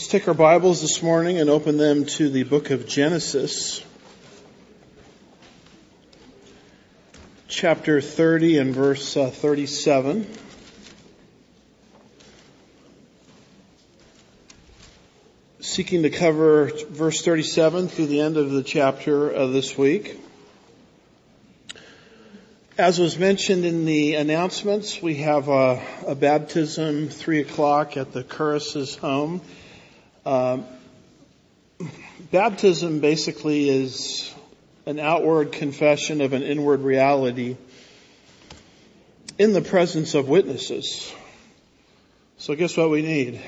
Let's take our Bibles this morning and open them to the book of Genesis, chapter 30 and verse uh, 37. Seeking to cover verse 37 through the end of the chapter of this week. As was mentioned in the announcements, we have a, a baptism three o'clock at the Curris's home. Um, baptism basically is an outward confession of an inward reality in the presence of witnesses. So guess what we need?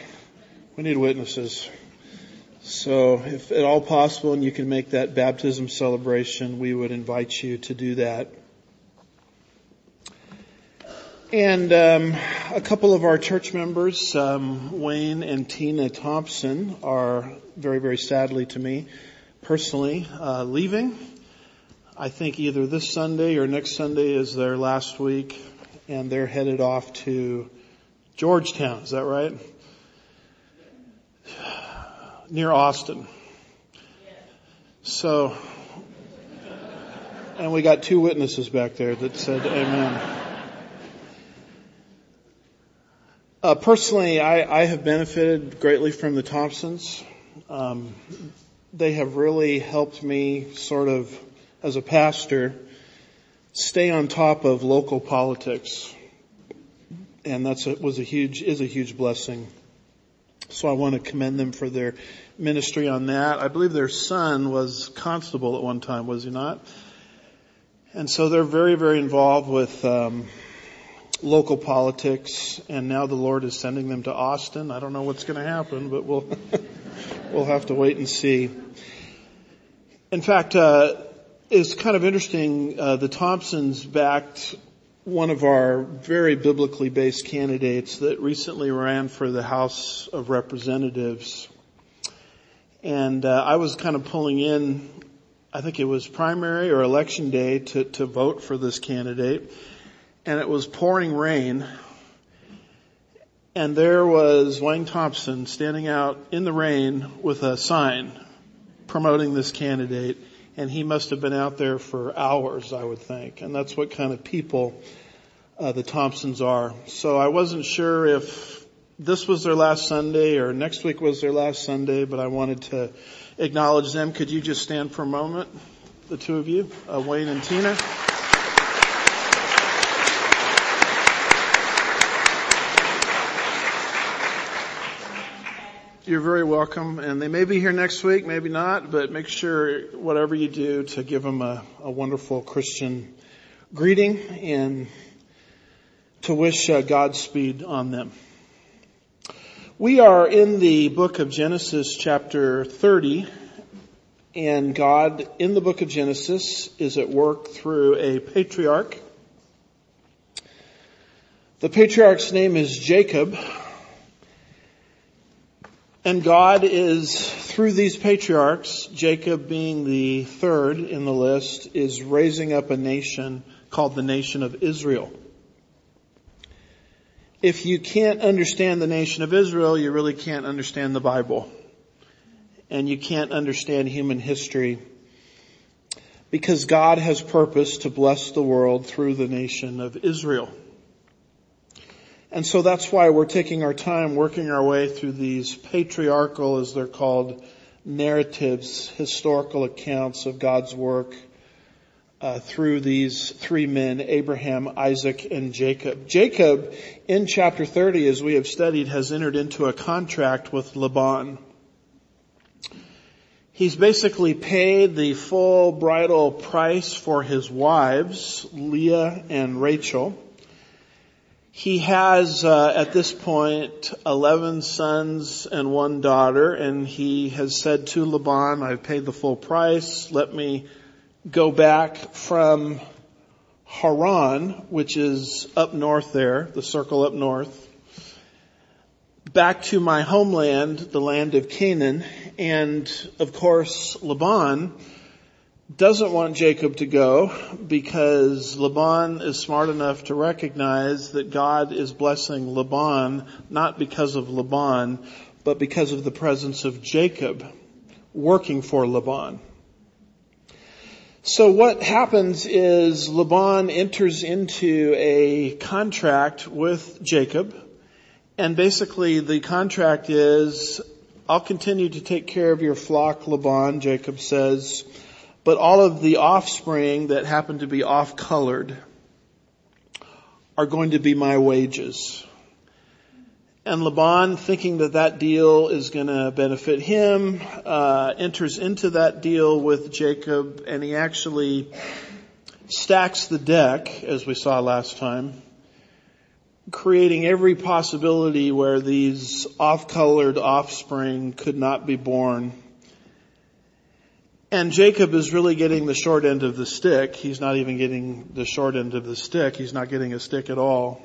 We need witnesses. So if at all possible and you can make that baptism celebration, we would invite you to do that. And um, a couple of our church members, um, Wayne and Tina Thompson, are very, very sadly to me, personally, uh, leaving. I think either this Sunday or next Sunday is their last week, and they're headed off to Georgetown. Is that right? Near Austin. So, and we got two witnesses back there that said amen. Uh, personally, I, I, have benefited greatly from the Thompsons. Um, they have really helped me sort of, as a pastor, stay on top of local politics. And that's a, was a huge, is a huge blessing. So I want to commend them for their ministry on that. I believe their son was constable at one time, was he not? And so they're very, very involved with, um, local politics, and now the Lord is sending them to Austin. I don't know what's going to happen, but we'll we'll have to wait and see. In fact, uh, it's kind of interesting. Uh, the Thompsons backed one of our very biblically based candidates that recently ran for the House of Representatives, and uh, I was kind of pulling in. I think it was primary or election day to, to vote for this candidate and it was pouring rain. And there was Wayne Thompson standing out in the rain with a sign promoting this candidate. And he must have been out there for hours, I would think. And that's what kind of people uh, the Thompsons are. So I wasn't sure if this was their last Sunday or next week was their last Sunday, but I wanted to acknowledge them. Could you just stand for a moment, the two of you, uh, Wayne and Tina? You're very welcome, and they may be here next week, maybe not, but make sure whatever you do to give them a, a wonderful Christian greeting and to wish uh, Godspeed on them. We are in the book of Genesis chapter 30, and God in the book of Genesis is at work through a patriarch. The patriarch's name is Jacob, and God is, through these patriarchs, Jacob being the third in the list, is raising up a nation called the nation of Israel. If you can't understand the nation of Israel, you really can't understand the Bible. And you can't understand human history because God has purpose to bless the world through the nation of Israel. And so that's why we're taking our time working our way through these patriarchal, as they're called, narratives, historical accounts of God's work uh, through these three men, Abraham, Isaac, and Jacob. Jacob, in chapter 30, as we have studied, has entered into a contract with Laban. He's basically paid the full bridal price for his wives, Leah and Rachel. He has, uh, at this point, 11 sons and one daughter, and he has said to Laban, I've paid the full price. Let me go back from Haran, which is up north there, the circle up north, back to my homeland, the land of Canaan. And of course, Laban doesn't want Jacob to go because Laban is smart enough to recognize that God is blessing Laban not because of Laban, but because of the presence of Jacob working for Laban. So what happens is Laban enters into a contract with Jacob, and basically the contract is, I'll continue to take care of your flock, Laban, Jacob says, but all of the offspring that happen to be off-colored are going to be my wages. And Laban, thinking that that deal is going to benefit him, uh, enters into that deal with Jacob, and he actually stacks the deck, as we saw last time, creating every possibility where these off-colored offspring could not be born. And Jacob is really getting the short end of the stick. He's not even getting the short end of the stick. He's not getting a stick at all.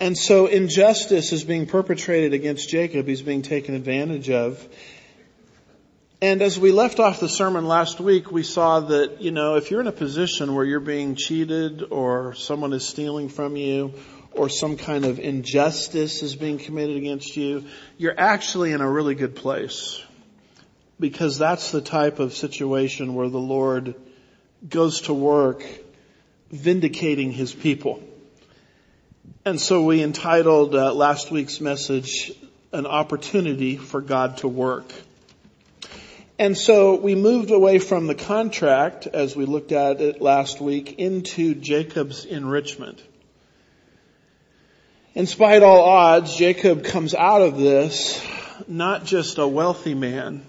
And so injustice is being perpetrated against Jacob. He's being taken advantage of. And as we left off the sermon last week, we saw that, you know, if you're in a position where you're being cheated or someone is stealing from you or some kind of injustice is being committed against you, you're actually in a really good place. Because that's the type of situation where the Lord goes to work vindicating His people. And so we entitled uh, last week's message, An Opportunity for God to Work. And so we moved away from the contract, as we looked at it last week, into Jacob's enrichment. In spite all odds, Jacob comes out of this not just a wealthy man,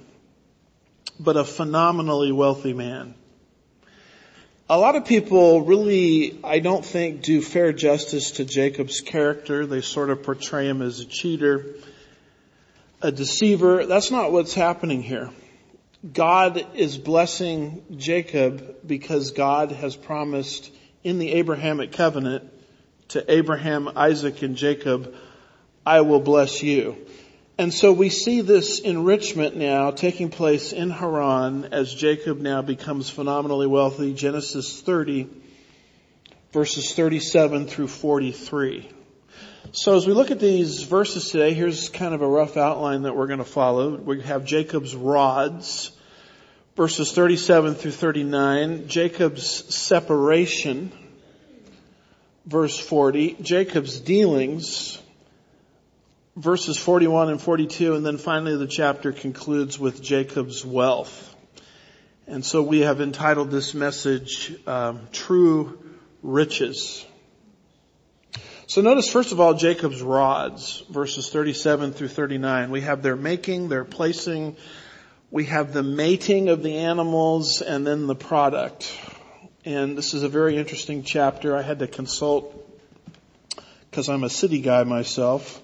but a phenomenally wealthy man a lot of people really, I don't think, do fair justice to Jacob's character. They sort of portray him as a cheater, a deceiver. That's not what's happening here. God is blessing Jacob because God has promised in the Abrahamic covenant to Abraham, Isaac, and Jacob, I will bless you. And so we see this enrichment now taking place in Haran as Jacob now becomes phenomenally wealthy. Genesis 30 verses 37 through 43. So as we look at these verses today, here's kind of a rough outline that we're going to follow. We have Jacob's rods, verses 37 through 39, Jacob's separation, verse 40, Jacob's dealings, verses 41 and 42, and then finally the chapter concludes with Jacob's wealth. And so we have entitled this message, um, True Riches. So notice first of all Jacob's rods, verses 37 through 39. We have their making, their placing, we have the mating of the animals, and then the product. And this is a very interesting chapter. I had to consult, because I'm a city guy myself,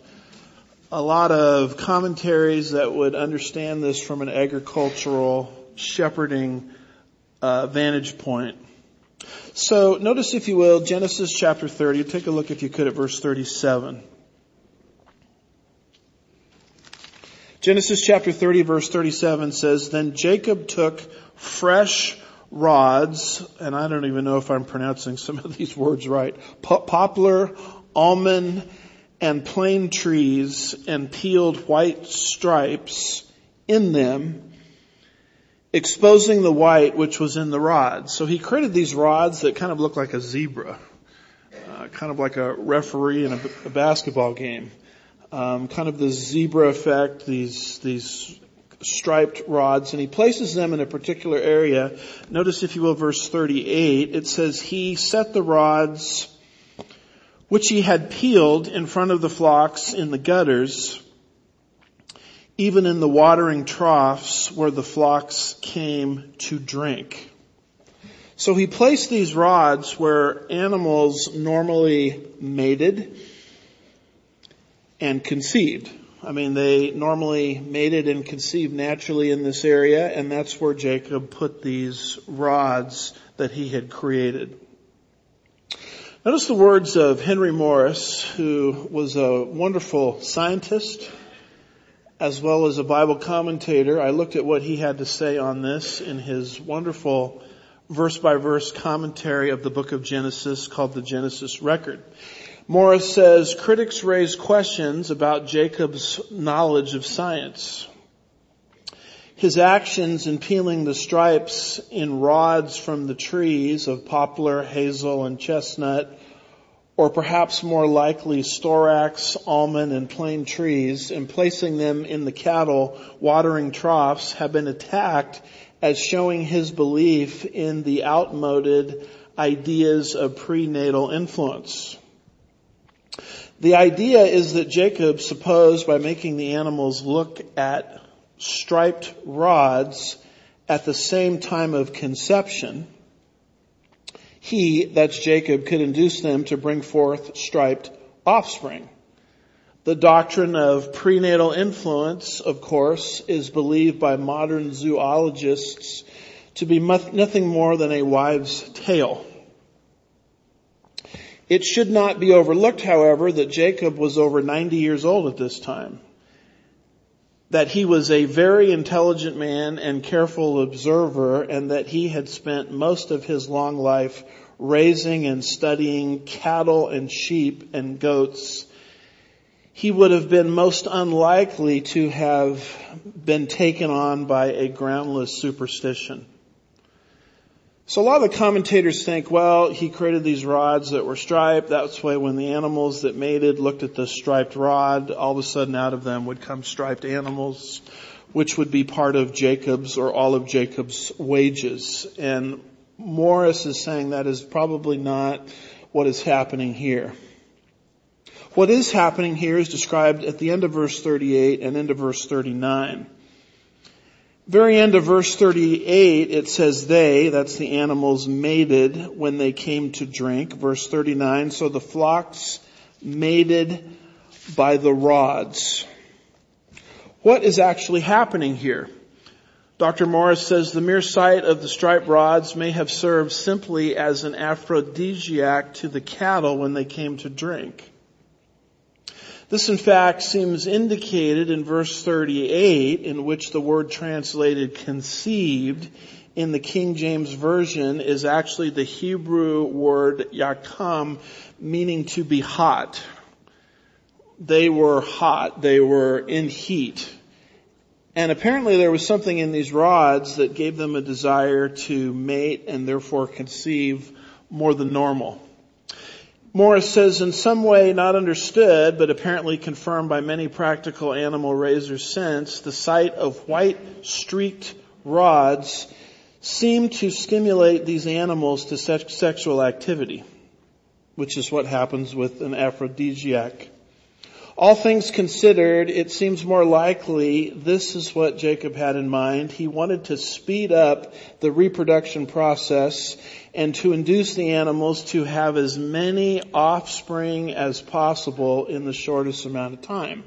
a lot of commentaries that would understand this from an agricultural shepherding uh, vantage point. So notice if you will, Genesis chapter 30, take a look if you could at verse 37. Genesis chapter 30 verse 37 says, Then Jacob took fresh rods, and I don't even know if I'm pronouncing some of these words right, poplar, almond, and plane trees and peeled white stripes in them, exposing the white which was in the rods. So he created these rods that kind of look like a zebra, uh, kind of like a referee in a, a basketball game. Um, kind of the zebra effect, these, these striped rods, and he places them in a particular area. Notice if you will verse 38, it says he set the rods which he had peeled in front of the flocks in the gutters, even in the watering troughs where the flocks came to drink. So he placed these rods where animals normally mated and conceived. I mean, they normally mated and conceived naturally in this area, and that's where Jacob put these rods that he had created. Notice the words of Henry Morris, who was a wonderful scientist as well as a Bible commentator. I looked at what he had to say on this in his wonderful verse by verse commentary of the book of Genesis called the Genesis Record. Morris says critics raise questions about Jacob's knowledge of science. His actions in peeling the stripes in rods from the trees of poplar, hazel, and chestnut, or perhaps more likely storax, almond, and plane trees, and placing them in the cattle watering troughs have been attacked as showing his belief in the outmoded ideas of prenatal influence. The idea is that Jacob supposed by making the animals look at striped rods at the same time of conception, he, that's Jacob, could induce them to bring forth striped offspring. The doctrine of prenatal influence, of course, is believed by modern zoologists to be nothing more than a wives' tale. It should not be overlooked, however, that Jacob was over 90 years old at this time. That he was a very intelligent man and careful observer and that he had spent most of his long life raising and studying cattle and sheep and goats. He would have been most unlikely to have been taken on by a groundless superstition. So a lot of the commentators think, well, he created these rods that were striped. That's why when the animals that mated looked at the striped rod, all of a sudden out of them would come striped animals, which would be part of Jacob's or all of Jacob's wages. And Morris is saying that is probably not what is happening here. What is happening here is described at the end of verse 38 and into verse 39. Very end of verse 38, it says they, that's the animals mated when they came to drink. Verse 39, so the flocks mated by the rods. What is actually happening here? Dr. Morris says the mere sight of the striped rods may have served simply as an aphrodisiac to the cattle when they came to drink. This in fact seems indicated in verse 38 in which the word translated conceived in the King James Version is actually the Hebrew word yacham meaning to be hot. They were hot. They were in heat. And apparently there was something in these rods that gave them a desire to mate and therefore conceive more than normal. Morris says in some way not understood, but apparently confirmed by many practical animal raisers since, the sight of white streaked rods seemed to stimulate these animals to sexual activity, which is what happens with an aphrodisiac. All things considered, it seems more likely this is what Jacob had in mind. He wanted to speed up the reproduction process and to induce the animals to have as many offspring as possible in the shortest amount of time.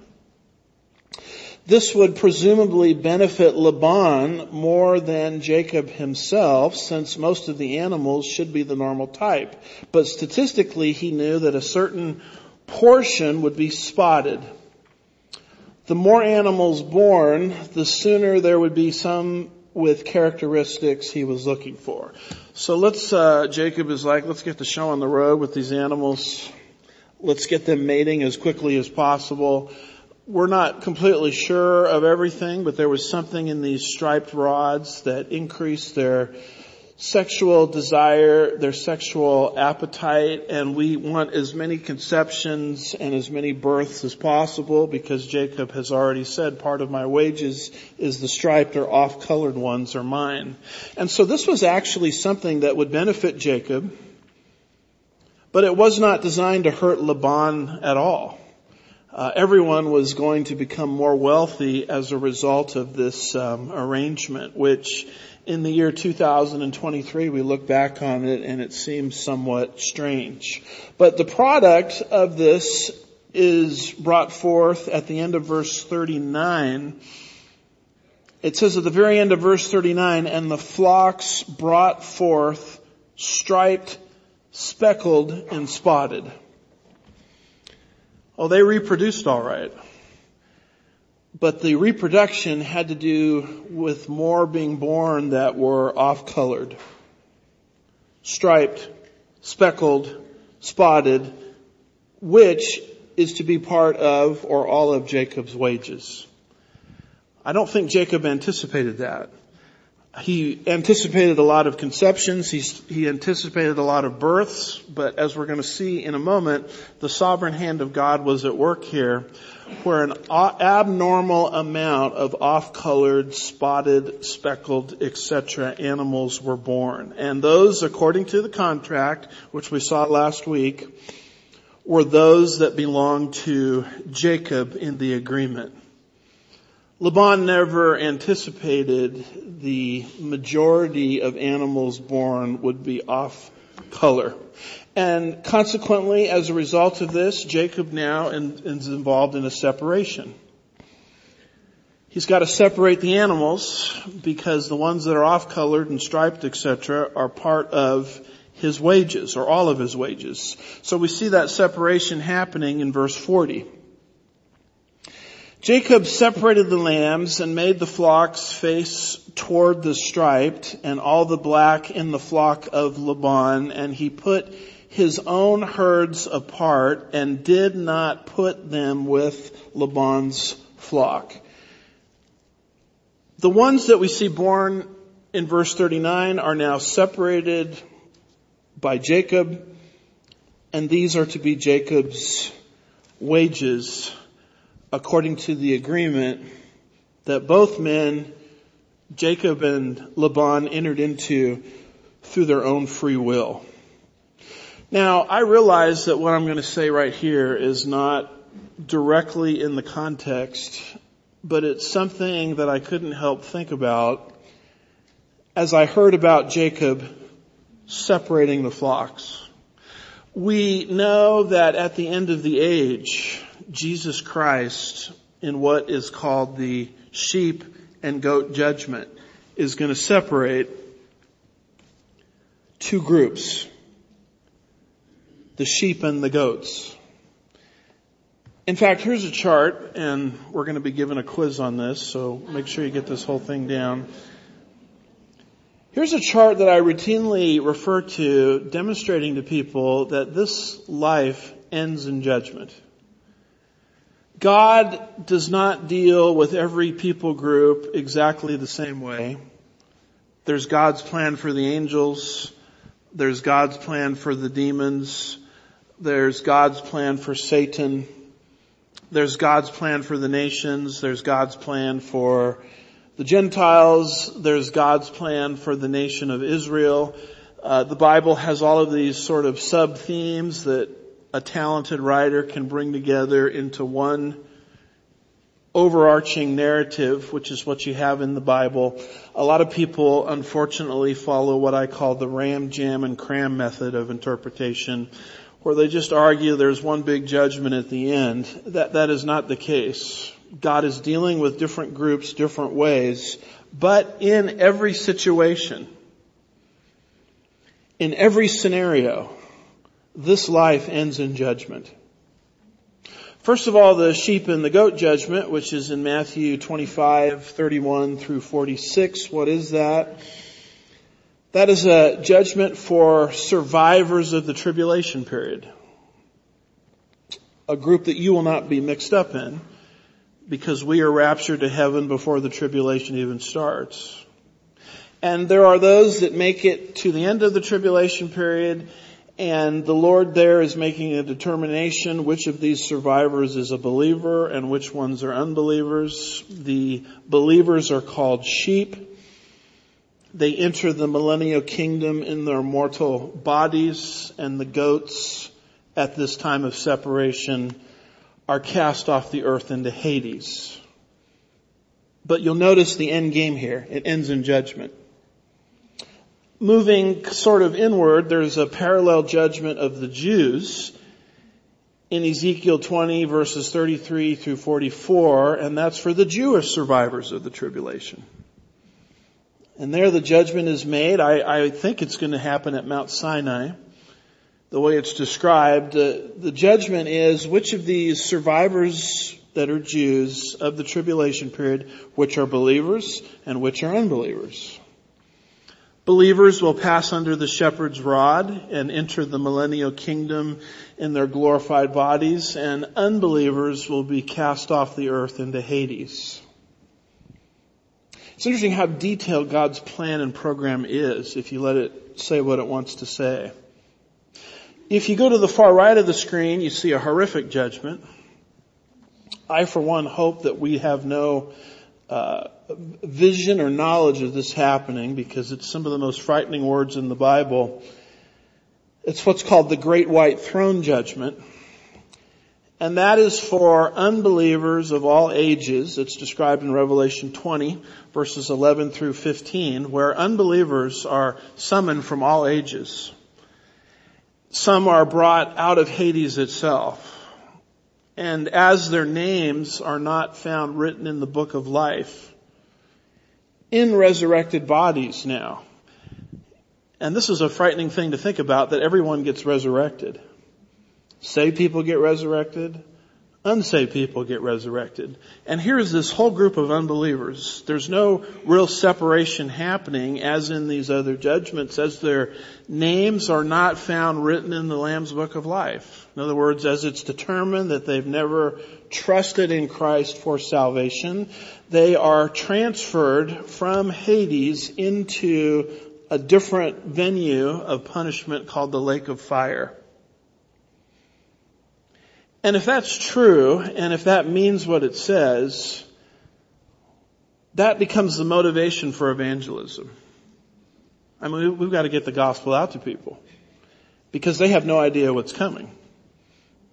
This would presumably benefit Laban more than Jacob himself since most of the animals should be the normal type. But statistically he knew that a certain portion would be spotted. The more animals born, the sooner there would be some with characteristics he was looking for. So let's, uh, Jacob is like, let's get the show on the road with these animals. Let's get them mating as quickly as possible. We're not completely sure of everything, but there was something in these striped rods that increased their sexual desire, their sexual appetite, and we want as many conceptions and as many births as possible because Jacob has already said part of my wages is the striped or off-colored ones are mine. And so this was actually something that would benefit Jacob, but it was not designed to hurt Laban at all. Uh, everyone was going to become more wealthy as a result of this um, arrangement, which in the year 2023 we look back on it and it seems somewhat strange. But the product of this is brought forth at the end of verse 39. It says at the very end of verse 39, and the flocks brought forth striped, speckled, and spotted. Oh, they reproduced all right. But the reproduction had to do with more being born that were off-colored, striped, speckled, spotted, which is to be part of or all of Jacob's wages. I don't think Jacob anticipated that. He anticipated a lot of conceptions. He, he anticipated a lot of births, but as we're going to see in a moment, the sovereign hand of God was at work here where an abnormal amount of off-colored, spotted, speckled, etc. animals were born. And those, according to the contract, which we saw last week, were those that belonged to Jacob in the agreement. Laban never anticipated the majority of animals born would be off color. And consequently, as a result of this, Jacob now is involved in a separation. He's got to separate the animals because the ones that are off colored and striped, etc., are part of his wages or all of his wages. So we see that separation happening in verse 40. Jacob separated the lambs and made the flocks face toward the striped and all the black in the flock of Laban and he put his own herds apart and did not put them with Laban's flock. The ones that we see born in verse 39 are now separated by Jacob and these are to be Jacob's wages according to the agreement that both men, Jacob and Laban, entered into through their own free will. Now, I realize that what I'm going to say right here is not directly in the context, but it's something that I couldn't help think about as I heard about Jacob separating the flocks. We know that at the end of the age, Jesus Christ in what is called the sheep and goat judgment is going to separate two groups. The sheep and the goats. In fact, here's a chart and we're going to be given a quiz on this, so make sure you get this whole thing down. Here's a chart that I routinely refer to demonstrating to people that this life ends in judgment. God does not deal with every people group exactly the same way. There's God's plan for the angels. There's God's plan for the demons. There's God's plan for Satan. There's God's plan for the nations. There's God's plan for the Gentiles. There's God's plan for the nation of Israel. Uh, the Bible has all of these sort of sub themes that a talented writer can bring together into one overarching narrative, which is what you have in the Bible. A lot of people unfortunately follow what I call the ram, jam, and cram method of interpretation, where they just argue there's one big judgment at the end. That, that is not the case. God is dealing with different groups different ways, but in every situation, in every scenario, this life ends in judgment. First of all, the sheep and the goat judgment, which is in Matthew 25, 31 through 46. What is that? That is a judgment for survivors of the tribulation period. A group that you will not be mixed up in because we are raptured to heaven before the tribulation even starts. And there are those that make it to the end of the tribulation period and the Lord there is making a determination which of these survivors is a believer and which ones are unbelievers. The believers are called sheep. They enter the millennial kingdom in their mortal bodies and the goats at this time of separation are cast off the earth into Hades. But you'll notice the end game here. It ends in judgment moving sort of inward, there's a parallel judgment of the Jews in Ezekiel 20 verses 33 through 44, and that's for the Jewish survivors of the tribulation. And there the judgment is made. I, I think it's going to happen at Mount Sinai. The way it's described, uh, the judgment is which of these survivors that are Jews of the tribulation period, which are believers and which are unbelievers. Believers will pass under the shepherd's rod and enter the millennial kingdom in their glorified bodies, and unbelievers will be cast off the earth into Hades. It's interesting how detailed God's plan and program is if you let it say what it wants to say. If you go to the far right of the screen, you see a horrific judgment. I, for one, hope that we have no uh, vision or knowledge of this happening because it's some of the most frightening words in the Bible. It's what's called the Great White Throne Judgment. And that is for unbelievers of all ages. It's described in Revelation 20 verses 11 through 15 where unbelievers are summoned from all ages. Some are brought out of Hades itself. And as their names are not found written in the book of life, in resurrected bodies now. And this is a frightening thing to think about that everyone gets resurrected. Saved people get resurrected. Unsaved people get resurrected. And here's this whole group of unbelievers. There's no real separation happening as in these other judgments as their names are not found written in the Lamb's Book of Life. In other words, as it's determined that they've never trusted in Christ for salvation, they are transferred from Hades into a different venue of punishment called the lake of fire. And if that's true, and if that means what it says, that becomes the motivation for evangelism. I mean, we've got to get the gospel out to people because they have no idea what's coming.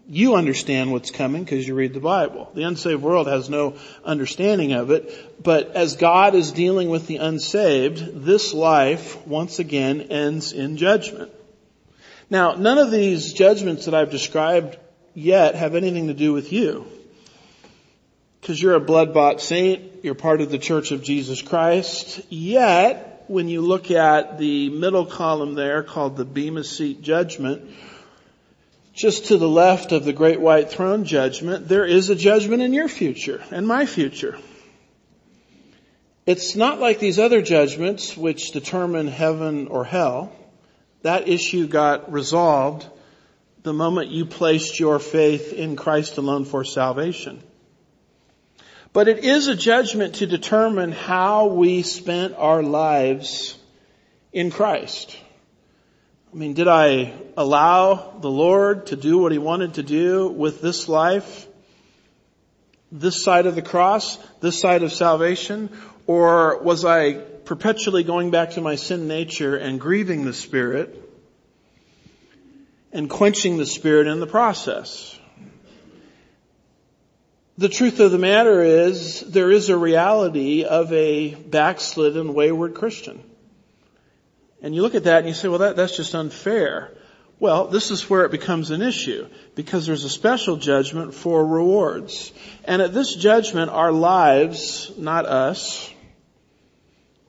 You understand what's coming because you read the Bible. The unsaved world has no understanding of it, but as God is dealing with the unsaved, this life once again ends in judgment. Now, none of these judgments that I've described yet have anything to do with you. Because you're a blood bought saint, you're part of the church of Jesus Christ, yet when you look at the middle column there called the Bema Seat Judgment, just to the left of the great white throne judgment, there is a judgment in your future and my future. It's not like these other judgments which determine heaven or hell. That issue got resolved the moment you placed your faith in Christ alone for salvation. But it is a judgment to determine how we spent our lives in Christ. I mean, did I allow the Lord to do what He wanted to do with this life? This side of the cross? This side of salvation? Or was I perpetually going back to my sin nature and grieving the Spirit and quenching the spirit in the process. The truth of the matter is there is a reality of a backslidden wayward Christian. And you look at that and you say, well that, that's just unfair. Well, this is where it becomes an issue because there's a special judgment for rewards. And at this judgment, our lives, not us,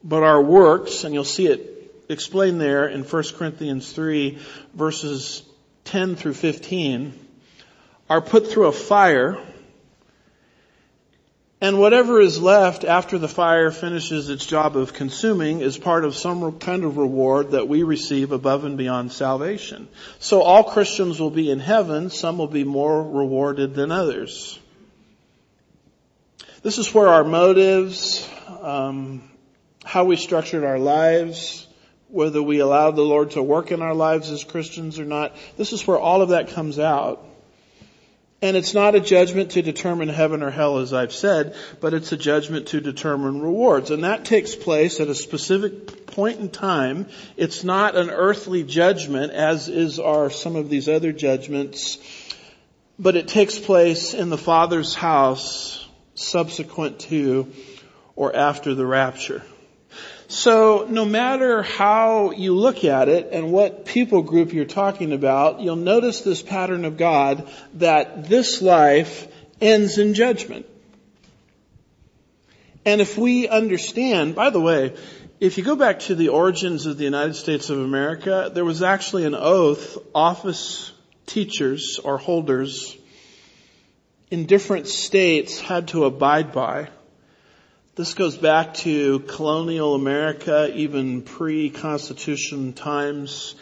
but our works, and you'll see it explained there in 1 Corinthians 3 verses 10 through 15 are put through a fire and whatever is left after the fire finishes its job of consuming is part of some kind of reward that we receive above and beyond salvation. So all Christians will be in heaven, some will be more rewarded than others. This is where our motives, um, how we structured our lives, whether we allow the Lord to work in our lives as Christians or not. This is where all of that comes out. And it's not a judgment to determine heaven or hell as I've said, but it's a judgment to determine rewards. And that takes place at a specific point in time. It's not an earthly judgment as is are some of these other judgments, but it takes place in the Father's house subsequent to or after the rapture. So no matter how you look at it and what people group you're talking about, you'll notice this pattern of God that this life ends in judgment. And if we understand, by the way, if you go back to the origins of the United States of America, there was actually an oath office teachers or holders in different states had to abide by This goes back to colonial America, even pre-Constitution times,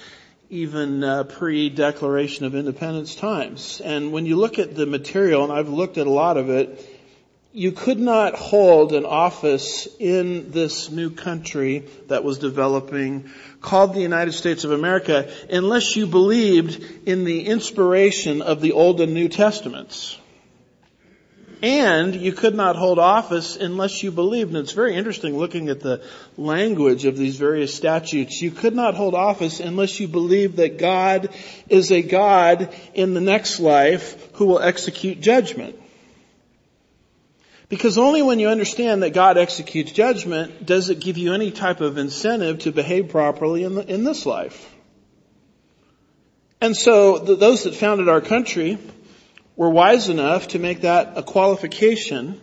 even uh, pre-Declaration of Independence times. And when you look at the material, and I've looked at a lot of it, you could not hold an office in this new country that was developing called the United States of America unless you believed in the inspiration of the Old and New Testaments. And you could not hold office unless you believed, and it's very interesting looking at the language of these various statutes, you could not hold office unless you believed that God is a God in the next life who will execute judgment. Because only when you understand that God executes judgment does it give you any type of incentive to behave properly in, the, in this life. And so those that founded our country were wise enough to make that a qualification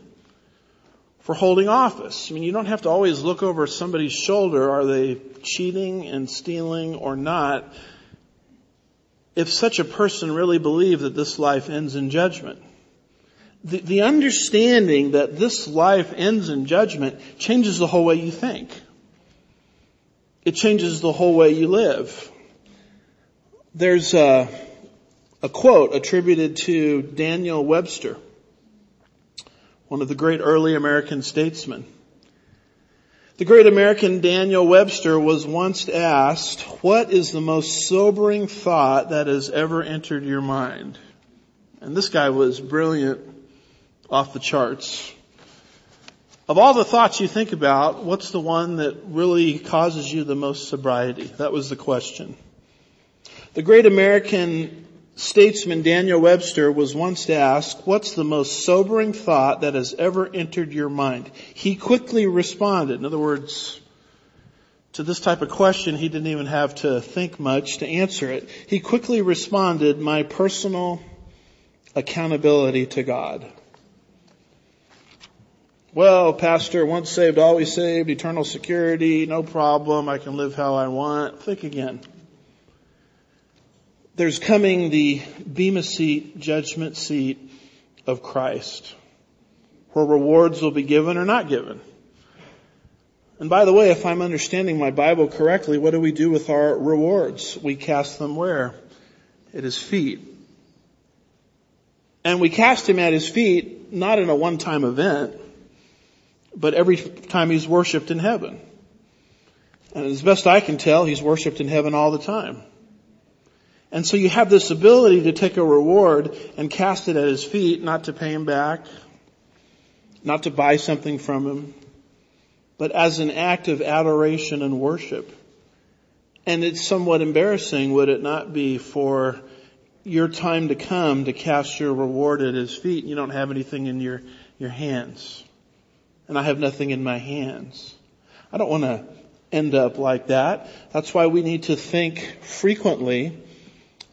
for holding office. I mean, you don't have to always look over somebody's shoulder. Are they cheating and stealing or not? If such a person really believed that this life ends in judgment. The, the understanding that this life ends in judgment changes the whole way you think. It changes the whole way you live. There's a, a quote attributed to Daniel Webster, one of the great early American statesmen. The great American Daniel Webster was once asked, what is the most sobering thought that has ever entered your mind? And this guy was brilliant off the charts. Of all the thoughts you think about, what's the one that really causes you the most sobriety? That was the question. The great American statesman Daniel Webster was once asked, what's the most sobering thought that has ever entered your mind? He quickly responded. In other words, to this type of question, he didn't even have to think much to answer it. He quickly responded, my personal accountability to God. Well, pastor, once saved, always saved, eternal security, no problem, I can live how I want. Think again there's coming the Bema seat, judgment seat of Christ, where rewards will be given or not given. And by the way, if I'm understanding my Bible correctly, what do we do with our rewards? We cast them where? At His feet. And we cast Him at His feet, not in a one-time event, but every time He's worshiped in heaven. And as best I can tell, He's worshiped in heaven all the time. And so you have this ability to take a reward and cast it at his feet, not to pay him back, not to buy something from him, but as an act of adoration and worship. And it's somewhat embarrassing, would it not be, for your time to come to cast your reward at his feet and you don't have anything in your, your hands. And I have nothing in my hands. I don't want to end up like that. That's why we need to think frequently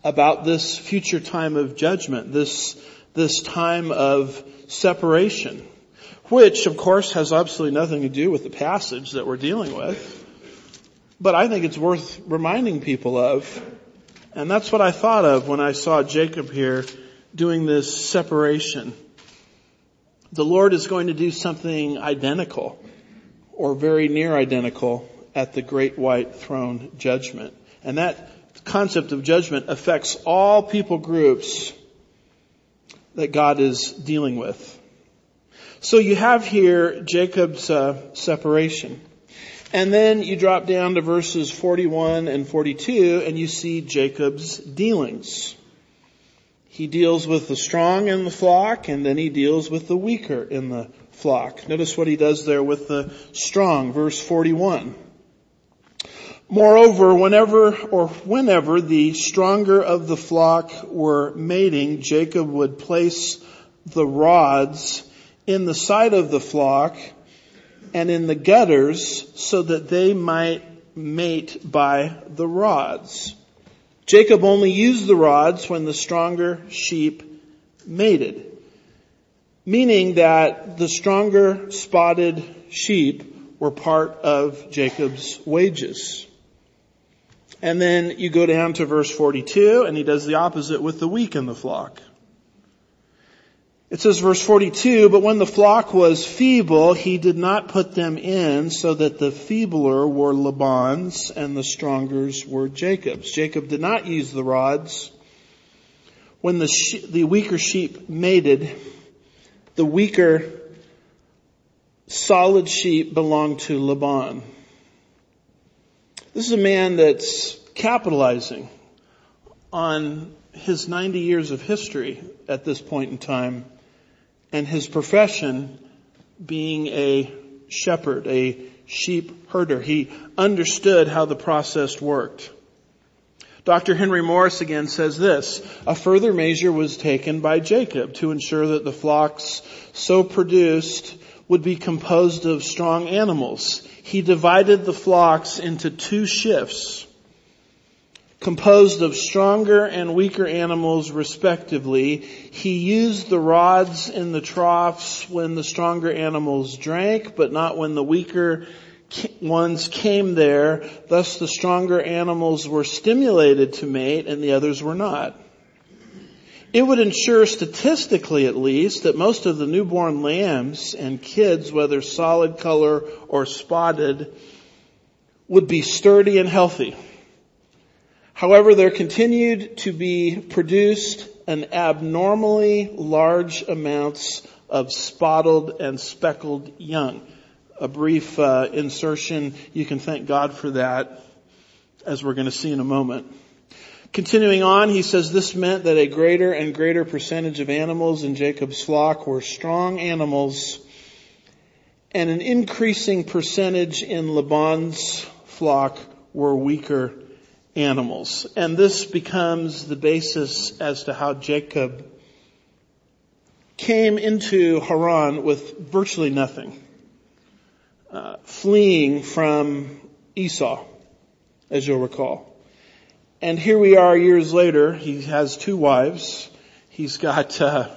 about this future time of judgment, this, this time of separation, which of course has absolutely nothing to do with the passage that we're dealing with. But I think it's worth reminding people of. And that's what I thought of when I saw Jacob here doing this separation. The Lord is going to do something identical or very near identical at the great white throne judgment. And that concept of judgment affects all people groups that God is dealing with. So you have here Jacob's uh, separation. And then you drop down to verses 41 and 42 and you see Jacob's dealings. He deals with the strong in the flock and then he deals with the weaker in the flock. Notice what he does there with the strong, verse 41. Moreover, whenever or whenever the stronger of the flock were mating, Jacob would place the rods in the side of the flock and in the gutters so that they might mate by the rods. Jacob only used the rods when the stronger sheep mated, meaning that the stronger spotted sheep were part of Jacob's wages. And then you go down to verse 42 and he does the opposite with the weak in the flock. It says verse 42, but when the flock was feeble, he did not put them in so that the feebler were Laban's and the strongers were Jacob's. Jacob did not use the rods. When the, she- the weaker sheep mated, the weaker solid sheep belonged to Laban. This is a man that's capitalizing on his 90 years of history at this point in time and his profession being a shepherd, a sheep herder. He understood how the process worked. Dr. Henry Morris again says this, a further measure was taken by Jacob to ensure that the flocks so produced would be composed of strong animals. He divided the flocks into two shifts composed of stronger and weaker animals respectively. He used the rods in the troughs when the stronger animals drank, but not when the weaker ones came there. Thus the stronger animals were stimulated to mate and the others were not. It would ensure statistically at least that most of the newborn lambs and kids, whether solid color or spotted, would be sturdy and healthy. However, there continued to be produced an abnormally large amounts of spotted and speckled young. A brief uh, insertion. You can thank God for that, as we're going to see in a moment. Continuing on, he says this meant that a greater and greater percentage of animals in Jacob's flock were strong animals, and an increasing percentage in Laban's flock were weaker animals. And this becomes the basis as to how Jacob came into Haran with virtually nothing, uh, fleeing from Esau, as you'll recall. And here we are years later. He has two wives. He's got uh,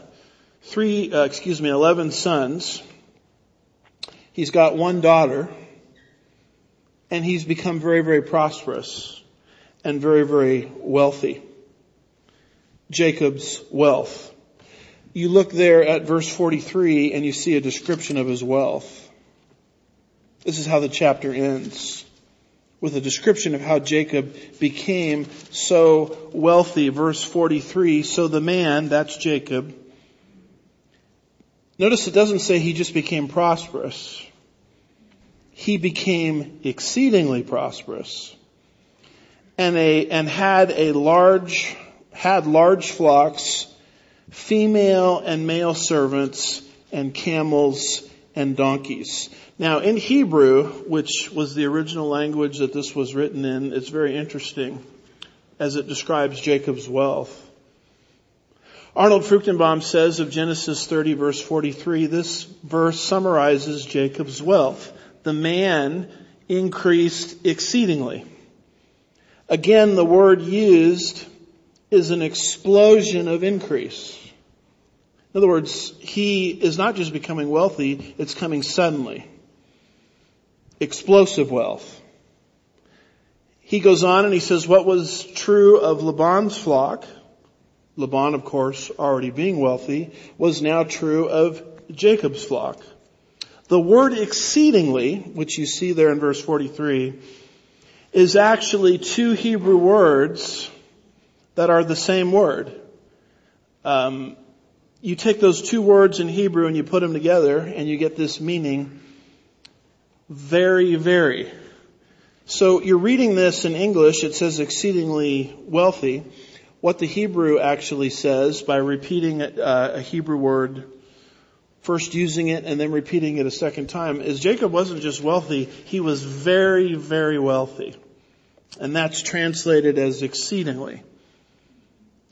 three, uh, excuse me, eleven sons. He's got one daughter, and he's become very, very prosperous and very, very wealthy. Jacob's wealth. You look there at verse 43 and you see a description of his wealth. This is how the chapter ends with a description of how Jacob became so wealthy. Verse 43, so the man, that's Jacob, notice it doesn't say he just became prosperous. He became exceedingly prosperous and a, and had a large, had large flocks, female and male servants, and camels and donkeys. Now in Hebrew, which was the original language that this was written in, it's very interesting as it describes Jacob's wealth. Arnold Fruchtenbaum says of Genesis 30 verse 43, this verse summarizes Jacob's wealth. The man increased exceedingly. Again, the word used is an explosion of increase. In other words, he is not just becoming wealthy, it's coming suddenly. Explosive wealth. He goes on and he says what was true of Laban's flock, Laban of course already being wealthy, was now true of Jacob's flock. The word exceedingly, which you see there in verse 43, is actually two Hebrew words that are the same word. Um, you take those two words in Hebrew and you put them together and you get this meaning, very, very. So you're reading this in English, it says exceedingly wealthy. What the Hebrew actually says by repeating uh, a Hebrew word, first using it and then repeating it a second time, is Jacob wasn't just wealthy, he was very, very wealthy. And that's translated as exceedingly.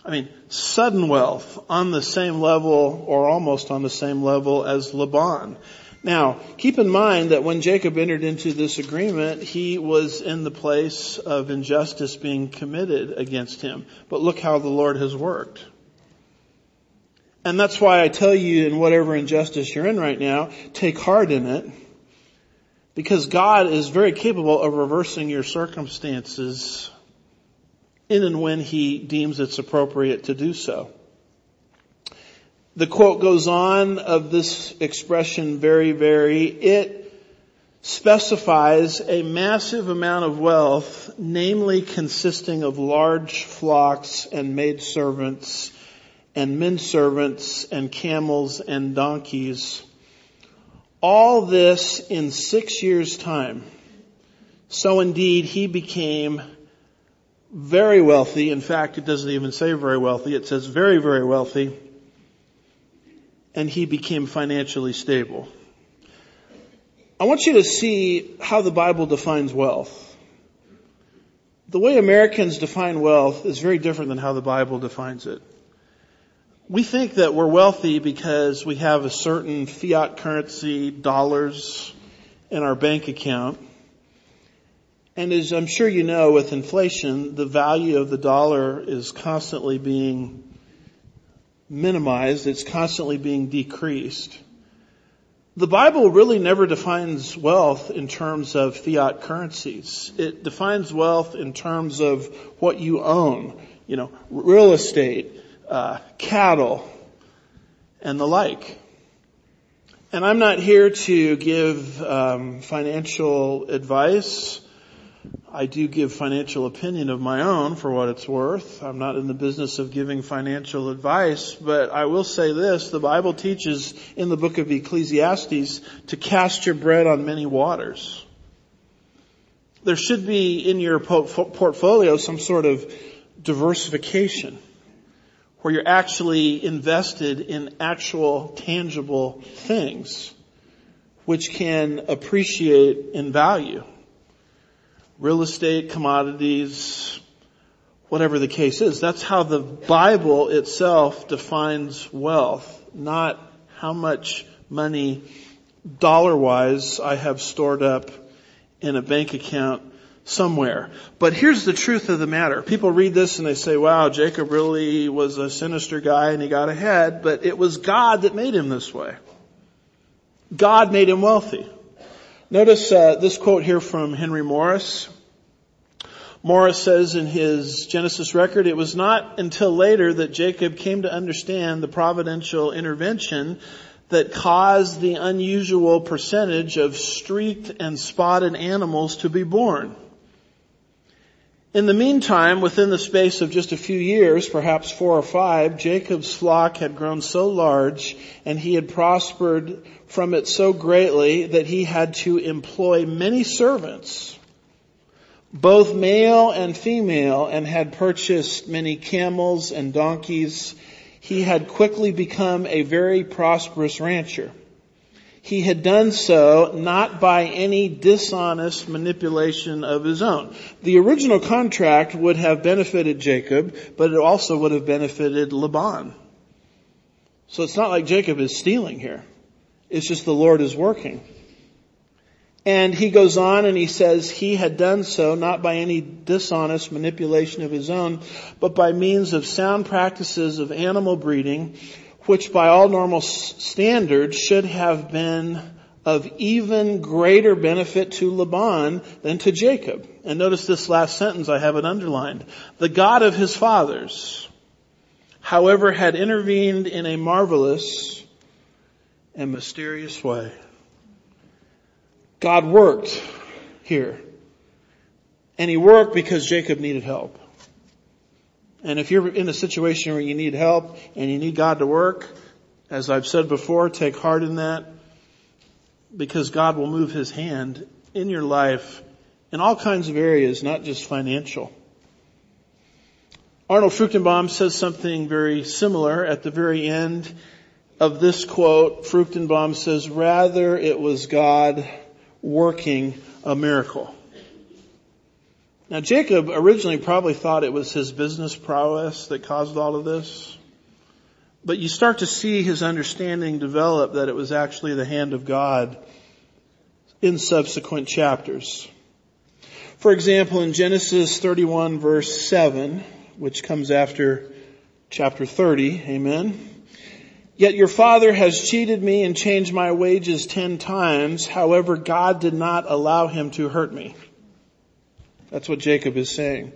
I mean, sudden wealth on the same level or almost on the same level as Laban. Now, keep in mind that when Jacob entered into this agreement, he was in the place of injustice being committed against him. But look how the Lord has worked. And that's why I tell you in whatever injustice you're in right now, take heart in it. Because God is very capable of reversing your circumstances in and when He deems it's appropriate to do so. The quote goes on of this expression very, very, it specifies a massive amount of wealth, namely consisting of large flocks and maidservants and men servants and camels and donkeys. All this in six years time. So indeed he became very wealthy. In fact, it doesn't even say very wealthy. It says very, very wealthy. And he became financially stable. I want you to see how the Bible defines wealth. The way Americans define wealth is very different than how the Bible defines it. We think that we're wealthy because we have a certain fiat currency, dollars, in our bank account. And as I'm sure you know, with inflation, the value of the dollar is constantly being minimized. It's constantly being decreased. The Bible really never defines wealth in terms of fiat currencies. It defines wealth in terms of what you own, you know, real estate, uh, cattle, and the like. And I'm not here to give um, financial advice. I do give financial opinion of my own for what it's worth. I'm not in the business of giving financial advice, but I will say this, the Bible teaches in the book of Ecclesiastes to cast your bread on many waters. There should be in your portfolio some sort of diversification where you're actually invested in actual tangible things which can appreciate in value real estate, commodities, whatever the case is. That's how the Bible itself defines wealth, not how much money dollar wise I have stored up in a bank account somewhere. But here's the truth of the matter. People read this and they say, wow, Jacob really was a sinister guy and he got ahead, but it was God that made him this way. God made him wealthy. Notice uh, this quote here from Henry Morris. Morris says in his Genesis record, it was not until later that Jacob came to understand the providential intervention that caused the unusual percentage of streaked and spotted animals to be born. In the meantime, within the space of just a few years, perhaps four or five, Jacob's flock had grown so large and he had prospered from it so greatly that he had to employ many servants, both male and female, and had purchased many camels and donkeys. He had quickly become a very prosperous rancher he had done so not by any dishonest manipulation of his own. The original contract would have benefited Jacob, but it also would have benefited Laban. So it's not like Jacob is stealing here. It's just the Lord is working. And he goes on and he says he had done so not by any dishonest manipulation of his own, but by means of sound practices of animal breeding which by all normal standards should have been of even greater benefit to Laban than to Jacob. And notice this last sentence, I have it underlined. The God of his fathers, however, had intervened in a marvelous and mysterious way. God worked here. And he worked because Jacob needed help. And if you're in a situation where you need help and you need God to work, as I've said before, take heart in that because God will move His hand in your life in all kinds of areas, not just financial. Arnold Fruchtenbaum says something very similar at the very end of this quote. Fruchtenbaum says, rather it was God working a miracle. Now Jacob originally probably thought it was his business prowess that caused all of this. But you start to see his understanding develop that it was actually the hand of God in subsequent chapters. For example, in Genesis 31 verse 7, which comes after chapter 30, amen. Yet your father has cheated me and changed my wages ten times. However, God did not allow him to hurt me. That's what Jacob is saying.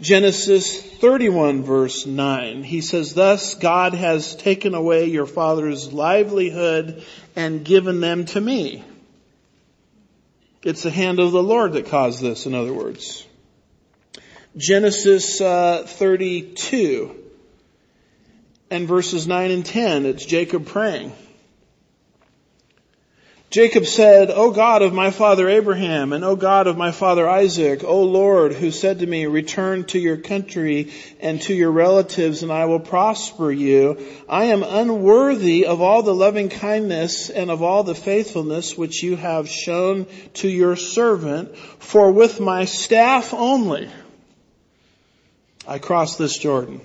Genesis 31 verse 9. He says, thus God has taken away your father's livelihood and given them to me. It's the hand of the Lord that caused this, in other words. Genesis uh, 32 and verses 9 and 10, it's Jacob praying. Jacob said, O God of my father Abraham and O God of my father Isaac, O Lord, who said to me, return to your country and to your relatives and I will prosper you. I am unworthy of all the loving kindness and of all the faithfulness which you have shown to your servant, for with my staff only I crossed this Jordan.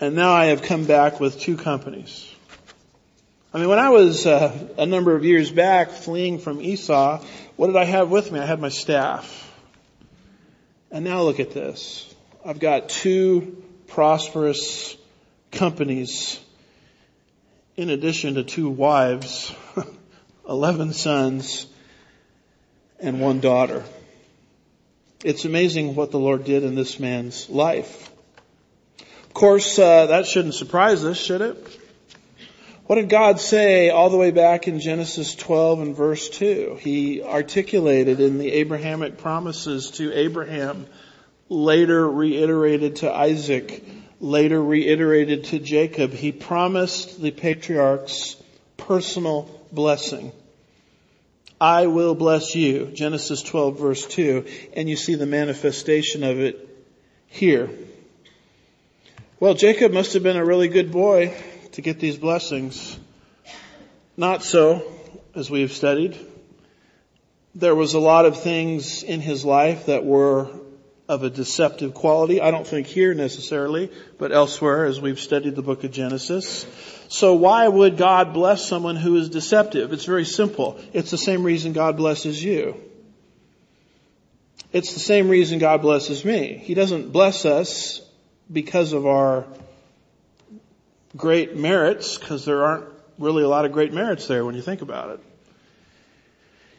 And now I have come back with two companies. I mean, when I was uh, a number of years back fleeing from Esau, what did I have with me? I had my staff. And now look at this. I've got two prosperous companies in addition to two wives, 11 sons, and one daughter. It's amazing what the Lord did in this man's life. Of course, uh, that shouldn't surprise us, should it? What did God say all the way back in Genesis 12 and verse 2? He articulated in the Abrahamic promises to Abraham, later reiterated to Isaac, later reiterated to Jacob. He promised the patriarchs personal blessing. I will bless you, Genesis 12 verse 2, and you see the manifestation of it here. Well, Jacob must have been a really good boy to get these blessings. Not so, as we have studied. There was a lot of things in his life that were of a deceptive quality. I don't think here necessarily, but elsewhere as we've studied the book of Genesis. So why would God bless someone who is deceptive? It's very simple. It's the same reason God blesses you. It's the same reason God blesses me. He doesn't bless us because of our great merits, because there aren't really a lot of great merits there when you think about it.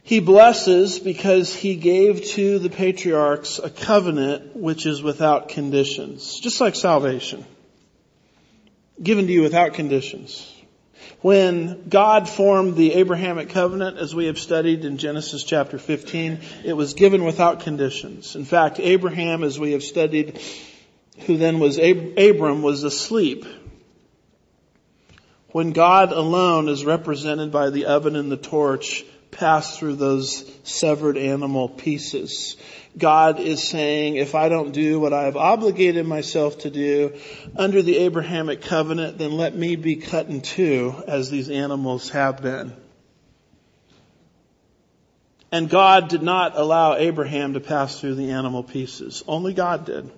He blesses because he gave to the patriarchs a covenant which is without conditions, just like salvation. Given to you without conditions. When God formed the Abrahamic covenant, as we have studied in Genesis chapter 15, it was given without conditions. In fact, Abraham, as we have studied, who then was Ab- Abram, was asleep when God alone is represented by the oven and the torch pass through those severed animal pieces. God is saying, if I don't do what I have obligated myself to do under the Abrahamic covenant, then let me be cut in two as these animals have been. And God did not allow Abraham to pass through the animal pieces. Only God did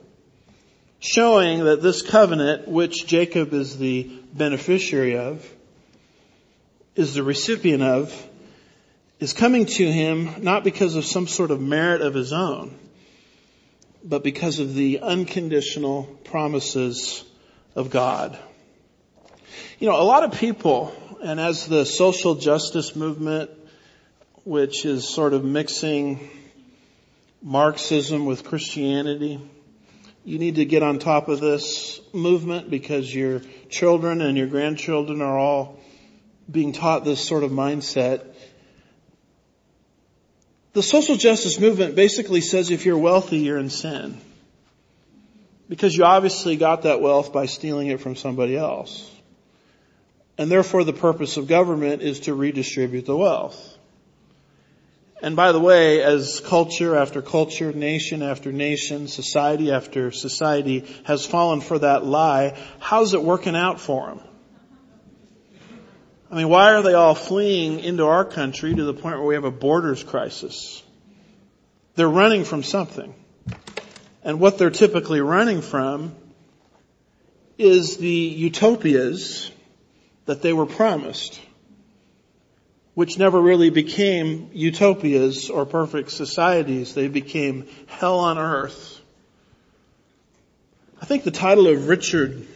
showing that this covenant, which Jacob is the beneficiary of, is the recipient of, is coming to him not because of some sort of merit of his own, but because of the unconditional promises of God. You know, a lot of people, and as the social justice movement, which is sort of mixing Marxism with Christianity, you need to get on top of this movement because your children and your grandchildren are all being taught this sort of mindset. The social justice movement basically says if you're wealthy, you're in sin. Because you obviously got that wealth by stealing it from somebody else. And therefore the purpose of government is to redistribute the wealth. And by the way, as culture after culture, nation after nation, society after society has fallen for that lie, how's it working out for them? I mean, why are they all fleeing into our country to the point where we have a borders crisis? They're running from something. And what they're typically running from is the utopias that they were promised which never really became utopias or perfect societies. They became hell on earth. I think the title of Richard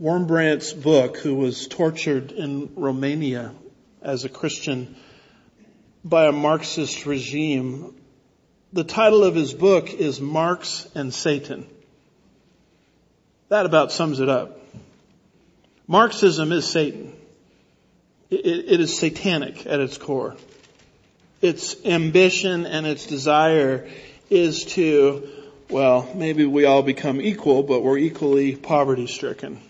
Wurmbrand's book, who was tortured in Romania as a Christian by a Marxist regime, The title of his book is Marx and Satan. That about sums it up. Marxism is Satan. It, is satanic at its core. Its ambition and its desire is to, well, maybe we all become equal, but we're equally poverty stricken.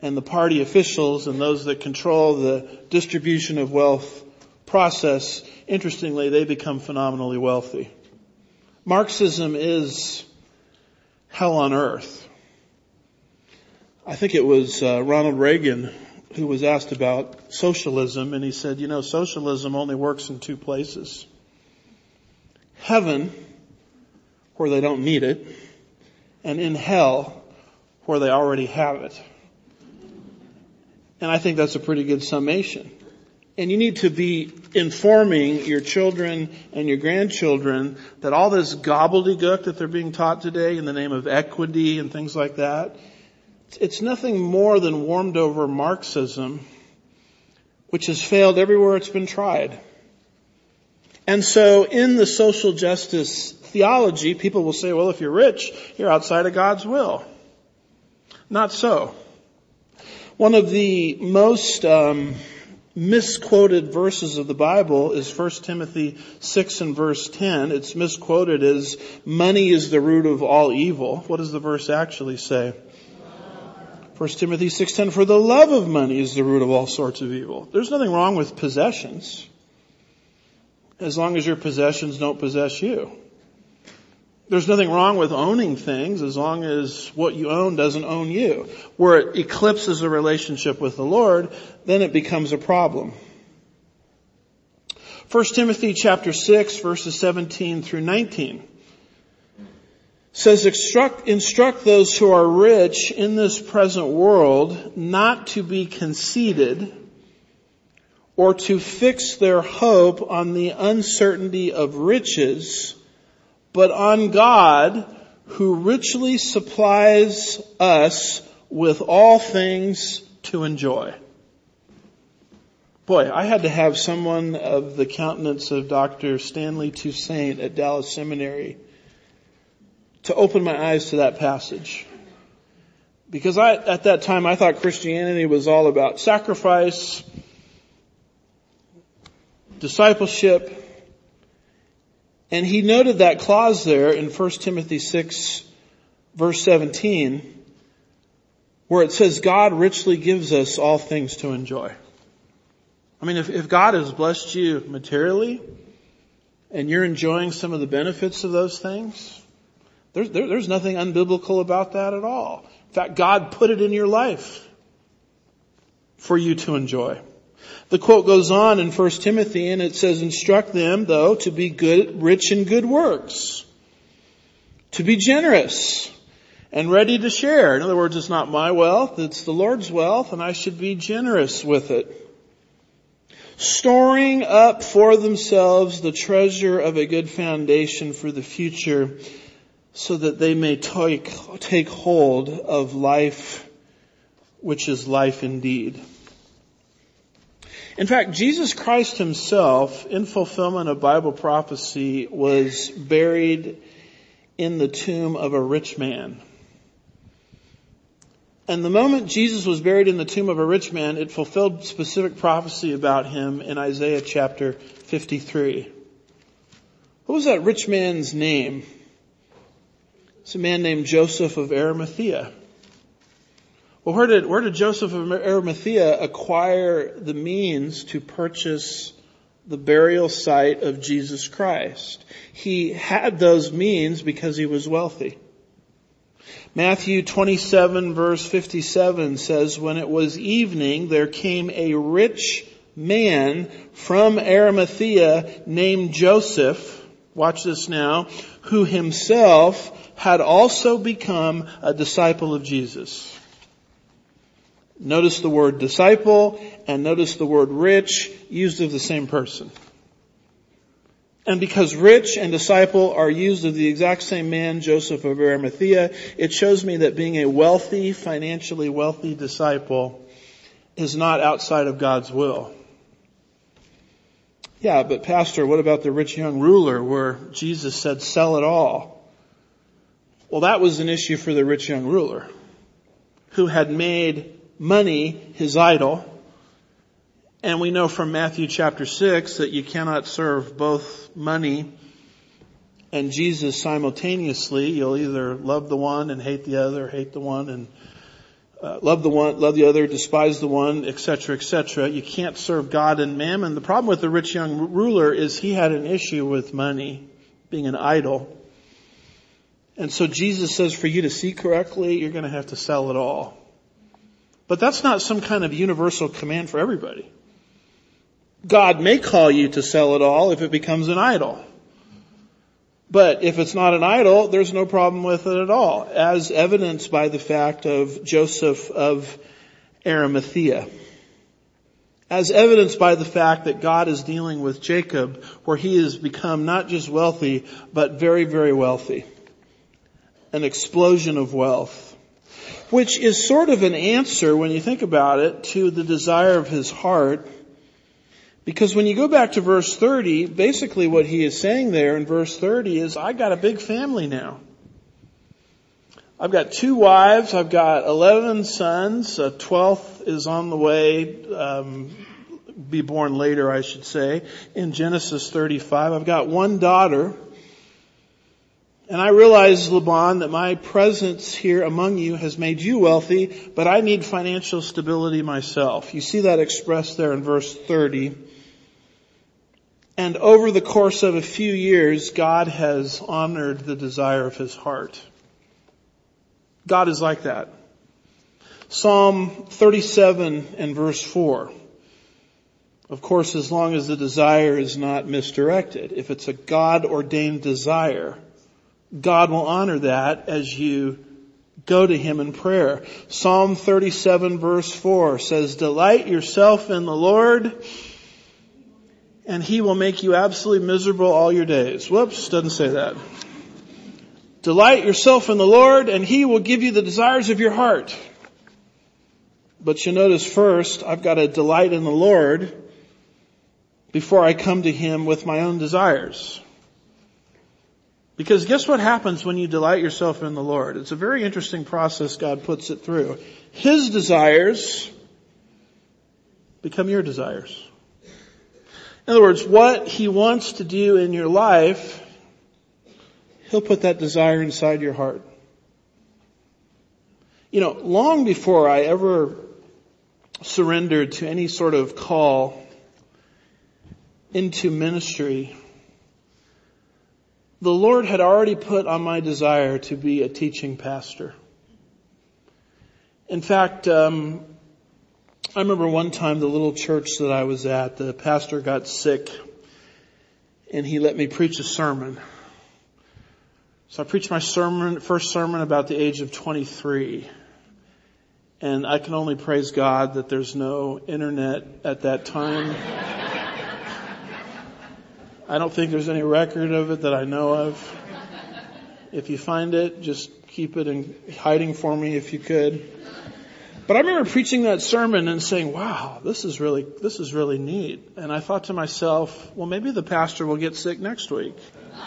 And the party officials and those that control the distribution of wealth process, interestingly, they become phenomenally wealthy. Marxism is hell on earth. I think it was uh, Ronald Reagan who was asked about socialism and he said, you know, socialism only works in two places. Heaven, where they don't need it, and in hell, where they already have it. And I think that's a pretty good summation. And you need to be informing your children and your grandchildren that all this gobbledygook that they're being taught today in the name of equity and things like that, it's nothing more than warmed over Marxism, which has failed everywhere it's been tried. And so in the social justice theology, people will say, well, if you're rich, you're outside of God's will. Not so. One of the most um, misquoted verses of the Bible is 1 Timothy 6 and verse 10. It's misquoted as money is the root of all evil. What does the verse actually say? 1 Timothy 6:10 for the love of money is the root of all sorts of evil. There's nothing wrong with possessions. As long as your possessions don't possess you. There's nothing wrong with owning things as long as what you own doesn't own you. Where it eclipses a relationship with the Lord, then it becomes a problem. 1 Timothy chapter 6 verses 17 through 19 says instruct, instruct those who are rich in this present world not to be conceited or to fix their hope on the uncertainty of riches but on God who richly supplies us with all things to enjoy. Boy, I had to have someone of the countenance of Dr. Stanley Toussaint at Dallas Seminary to open my eyes to that passage. Because I, at that time, I thought Christianity was all about sacrifice, discipleship, and he noted that clause there in 1 Timothy 6 verse 17 where it says God richly gives us all things to enjoy. I mean, if, if God has blessed you materially and you're enjoying some of the benefits of those things, there's, there, there's nothing unbiblical about that at all. In fact, God put it in your life for you to enjoy. The quote goes on in 1 Timothy and it says, instruct them though to be good, rich in good works, to be generous and ready to share. In other words, it's not my wealth, it's the Lord's wealth and I should be generous with it. Storing up for themselves the treasure of a good foundation for the future so that they may take, take hold of life which is life indeed. In fact, Jesus Christ himself, in fulfillment of Bible prophecy, was buried in the tomb of a rich man. And the moment Jesus was buried in the tomb of a rich man, it fulfilled specific prophecy about him in Isaiah chapter 53. What was that rich man's name? It's a man named Joseph of Arimathea. Well, where did, where did Joseph of Arimathea acquire the means to purchase the burial site of Jesus Christ? He had those means because he was wealthy. Matthew 27 verse 57 says, when it was evening, there came a rich man from Arimathea named Joseph, watch this now, who himself had also become a disciple of Jesus. Notice the word disciple and notice the word rich used of the same person. And because rich and disciple are used of the exact same man, Joseph of Arimathea, it shows me that being a wealthy, financially wealthy disciple is not outside of God's will. Yeah, but pastor, what about the rich young ruler where Jesus said sell it all? Well, that was an issue for the rich young ruler who had made money his idol. And we know from Matthew chapter 6 that you cannot serve both money and Jesus simultaneously. You'll either love the one and hate the other, hate the one and uh, love the one, love the other, despise the one, etc., etc. You can't serve God and mammon. The problem with the rich young ruler is he had an issue with money being an idol. And so Jesus says for you to see correctly, you're going to have to sell it all. But that's not some kind of universal command for everybody. God may call you to sell it all if it becomes an idol. But if it's not an idol, there's no problem with it at all, as evidenced by the fact of Joseph of Arimathea. As evidenced by the fact that God is dealing with Jacob, where he has become not just wealthy, but very, very wealthy. An explosion of wealth. Which is sort of an answer, when you think about it, to the desire of his heart because when you go back to verse 30, basically what he is saying there in verse 30 is, I got a big family now. I've got two wives, I've got 11 sons, a 12th is on the way, um, be born later, I should say, in Genesis 35. I've got one daughter, and I realize, Laban, that my presence here among you has made you wealthy, but I need financial stability myself. You see that expressed there in verse 30. And over the course of a few years, God has honored the desire of his heart. God is like that. Psalm 37 and verse 4. Of course, as long as the desire is not misdirected. If it's a God ordained desire, God will honor that as you go to Him in prayer. Psalm 37 verse 4 says, delight yourself in the Lord and he will make you absolutely miserable all your days. Whoops, doesn't say that. Delight yourself in the Lord and he will give you the desires of your heart. But you notice first, I've got to delight in the Lord before I come to him with my own desires. Because guess what happens when you delight yourself in the Lord? It's a very interesting process God puts it through. His desires become your desires. In other words, what He wants to do in your life, He'll put that desire inside your heart. You know, long before I ever surrendered to any sort of call into ministry, the Lord had already put on my desire to be a teaching pastor. In fact, um, I remember one time the little church that I was at, the pastor got sick and he let me preach a sermon. So I preached my sermon, first sermon about the age of 23. And I can only praise God that there's no internet at that time. I don't think there's any record of it that I know of. If you find it, just keep it in hiding for me if you could. But I remember preaching that sermon and saying, wow, this is really, this is really neat. And I thought to myself, well, maybe the pastor will get sick next week.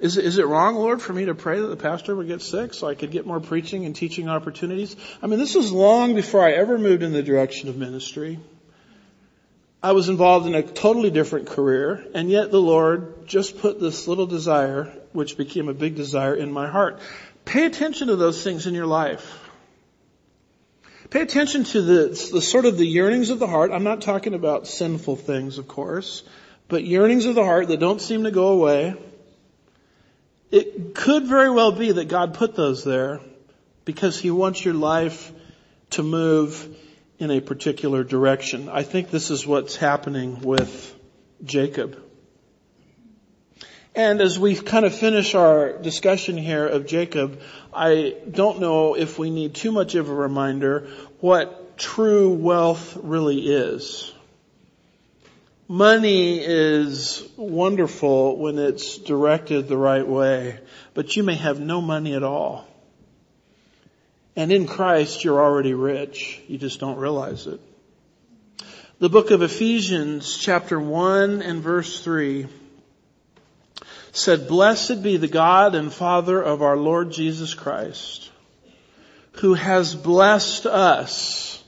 Is, is it wrong, Lord, for me to pray that the pastor would get sick so I could get more preaching and teaching opportunities? I mean, this was long before I ever moved in the direction of ministry. I was involved in a totally different career, and yet the Lord just put this little desire, which became a big desire in my heart. Pay attention to those things in your life. Pay attention to the, the sort of the yearnings of the heart. I'm not talking about sinful things, of course, but yearnings of the heart that don't seem to go away. It could very well be that God put those there because He wants your life to move in a particular direction. I think this is what's happening with Jacob. And as we kind of finish our discussion here of Jacob, I don't know if we need too much of a reminder what true wealth really is. Money is wonderful when it's directed the right way, but you may have no money at all. And in Christ, you're already rich. You just don't realize it. The book of Ephesians chapter 1 and verse 3 said, Blessed be the God and Father of our Lord Jesus Christ, who has blessed us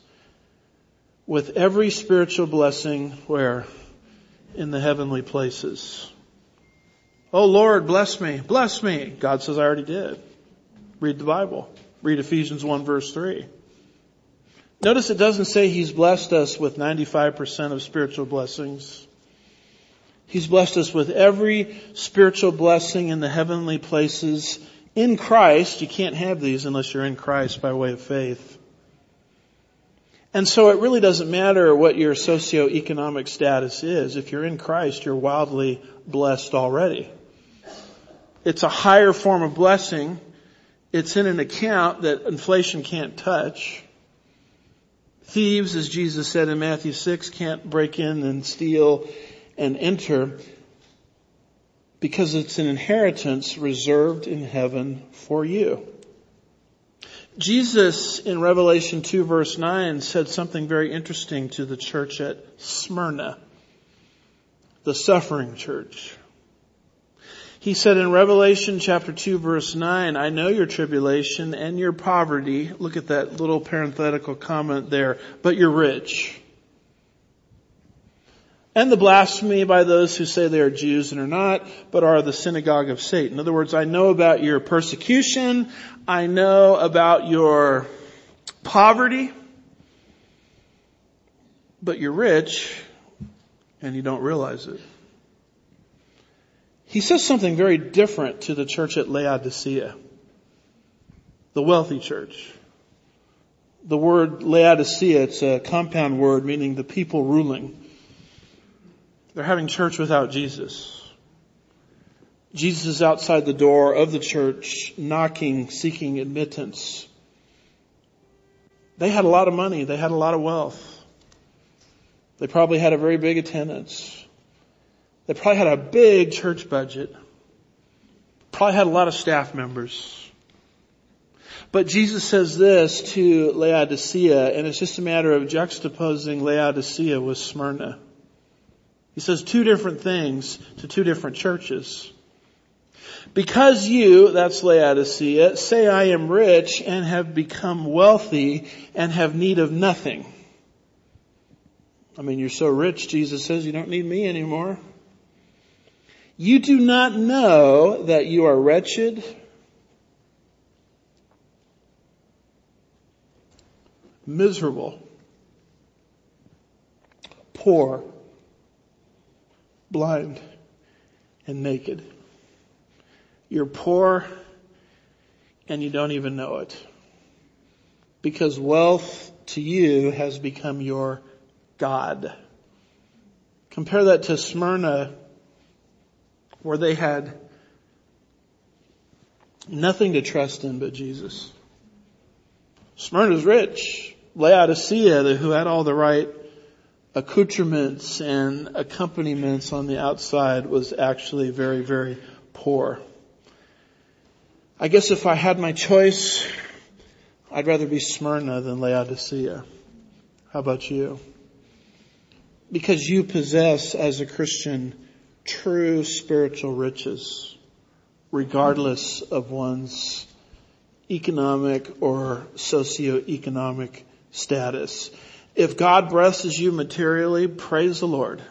with every spiritual blessing where? In the heavenly places. Oh Lord, bless me, bless me. God says, I already did. Read the Bible. Read Ephesians 1 verse 3. Notice it doesn't say He's blessed us with 95% of spiritual blessings. He's blessed us with every spiritual blessing in the heavenly places in Christ. You can't have these unless you're in Christ by way of faith. And so it really doesn't matter what your socioeconomic status is. If you're in Christ, you're wildly blessed already. It's a higher form of blessing. It's in an account that inflation can't touch. Thieves, as Jesus said in Matthew 6, can't break in and steal and enter because it's an inheritance reserved in heaven for you. Jesus in Revelation 2 verse 9 said something very interesting to the church at Smyrna, the suffering church. He said in Revelation chapter 2 verse 9, I know your tribulation and your poverty. Look at that little parenthetical comment there, but you're rich and the blasphemy by those who say they are Jews and are not, but are the synagogue of Satan. In other words, I know about your persecution. I know about your poverty, but you're rich and you don't realize it. He says something very different to the church at Laodicea, the wealthy church. The word Laodicea, it's a compound word meaning the people ruling. They're having church without Jesus. Jesus is outside the door of the church, knocking, seeking admittance. They had a lot of money. They had a lot of wealth. They probably had a very big attendance. They probably had a big church budget. Probably had a lot of staff members. But Jesus says this to Laodicea, and it's just a matter of juxtaposing Laodicea with Smyrna. He says two different things to two different churches. Because you, that's Laodicea, say I am rich and have become wealthy and have need of nothing. I mean, you're so rich, Jesus says, you don't need me anymore. You do not know that you are wretched, miserable, poor, blind, and naked. You're poor and you don't even know it. Because wealth to you has become your God. Compare that to Smyrna where they had nothing to trust in but Jesus. Smyrna's rich. Laodicea, who had all the right accoutrements and accompaniments on the outside was actually very, very poor. I guess if I had my choice, I'd rather be Smyrna than Laodicea. How about you? Because you possess as a Christian true spiritual riches, regardless of one's economic or socioeconomic status. If God blesses you materially, praise the Lord.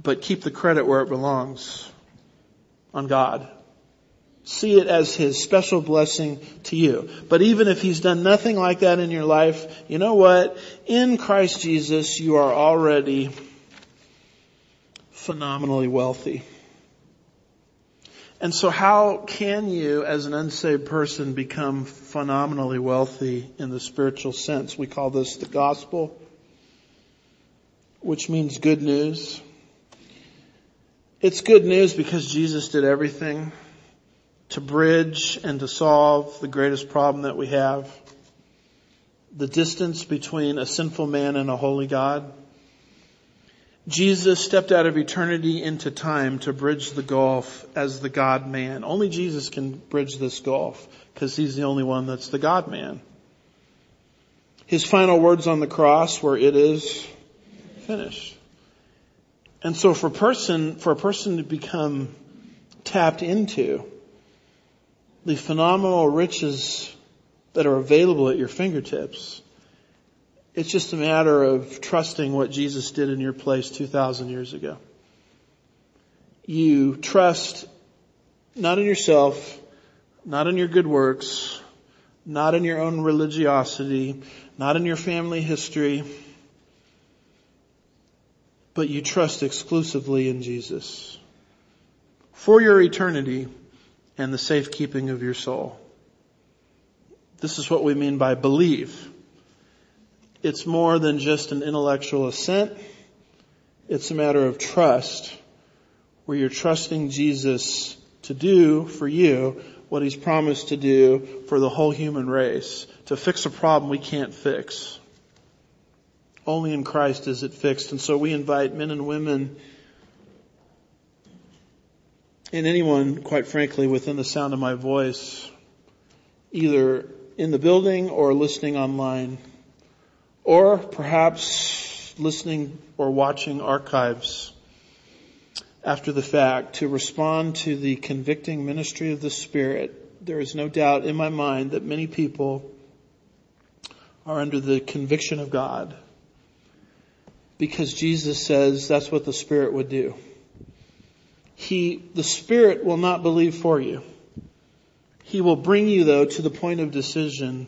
But keep the credit where it belongs on God. See it as His special blessing to you. But even if He's done nothing like that in your life, you know what? In Christ Jesus, you are already phenomenally wealthy. And so how can you as an unsaved person become phenomenally wealthy in the spiritual sense? We call this the gospel, which means good news. It's good news because Jesus did everything to bridge and to solve the greatest problem that we have. The distance between a sinful man and a holy God. Jesus stepped out of eternity into time to bridge the gulf as the God man. Only Jesus can bridge this gulf because he's the only one that's the God man. His final words on the cross were, it is finished. And so for person, for a person to become tapped into the phenomenal riches that are available at your fingertips, it's just a matter of trusting what Jesus did in your place 2,000 years ago. You trust not in yourself, not in your good works, not in your own religiosity, not in your family history, but you trust exclusively in Jesus for your eternity and the safekeeping of your soul. This is what we mean by believe. It's more than just an intellectual assent. It's a matter of trust where you're trusting Jesus to do for you what he's promised to do for the whole human race, to fix a problem we can't fix. Only in Christ is it fixed. And so we invite men and women and anyone, quite frankly, within the sound of my voice, either in the building or listening online, or perhaps listening or watching archives after the fact to respond to the convicting ministry of the Spirit. There is no doubt in my mind that many people are under the conviction of God because Jesus says that's what the Spirit would do. He, the Spirit will not believe for you. He will bring you though to the point of decision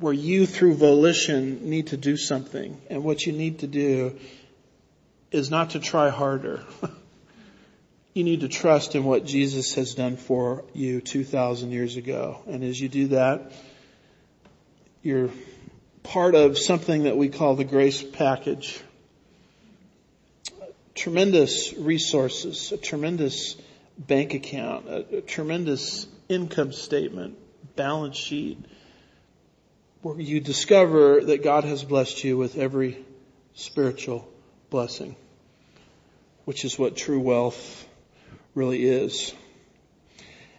where you through volition need to do something. And what you need to do is not to try harder. you need to trust in what Jesus has done for you 2,000 years ago. And as you do that, you're part of something that we call the grace package. Tremendous resources, a tremendous bank account, a, a tremendous income statement, balance sheet, where you discover that God has blessed you with every spiritual blessing, which is what true wealth really is.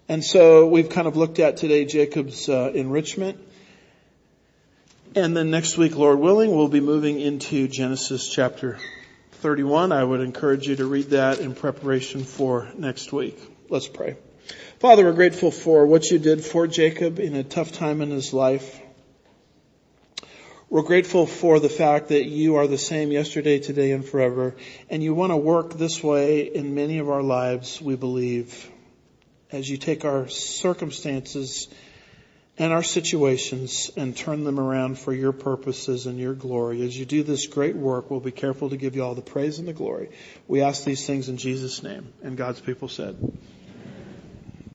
And so we've kind of looked at today Jacob's uh, enrichment. And then next week, Lord willing, we'll be moving into Genesis chapter 31. I would encourage you to read that in preparation for next week. Let's pray. Father, we're grateful for what you did for Jacob in a tough time in his life. We're grateful for the fact that you are the same yesterday, today, and forever. And you want to work this way in many of our lives, we believe, as you take our circumstances and our situations and turn them around for your purposes and your glory. As you do this great work, we'll be careful to give you all the praise and the glory. We ask these things in Jesus' name. And God's people said,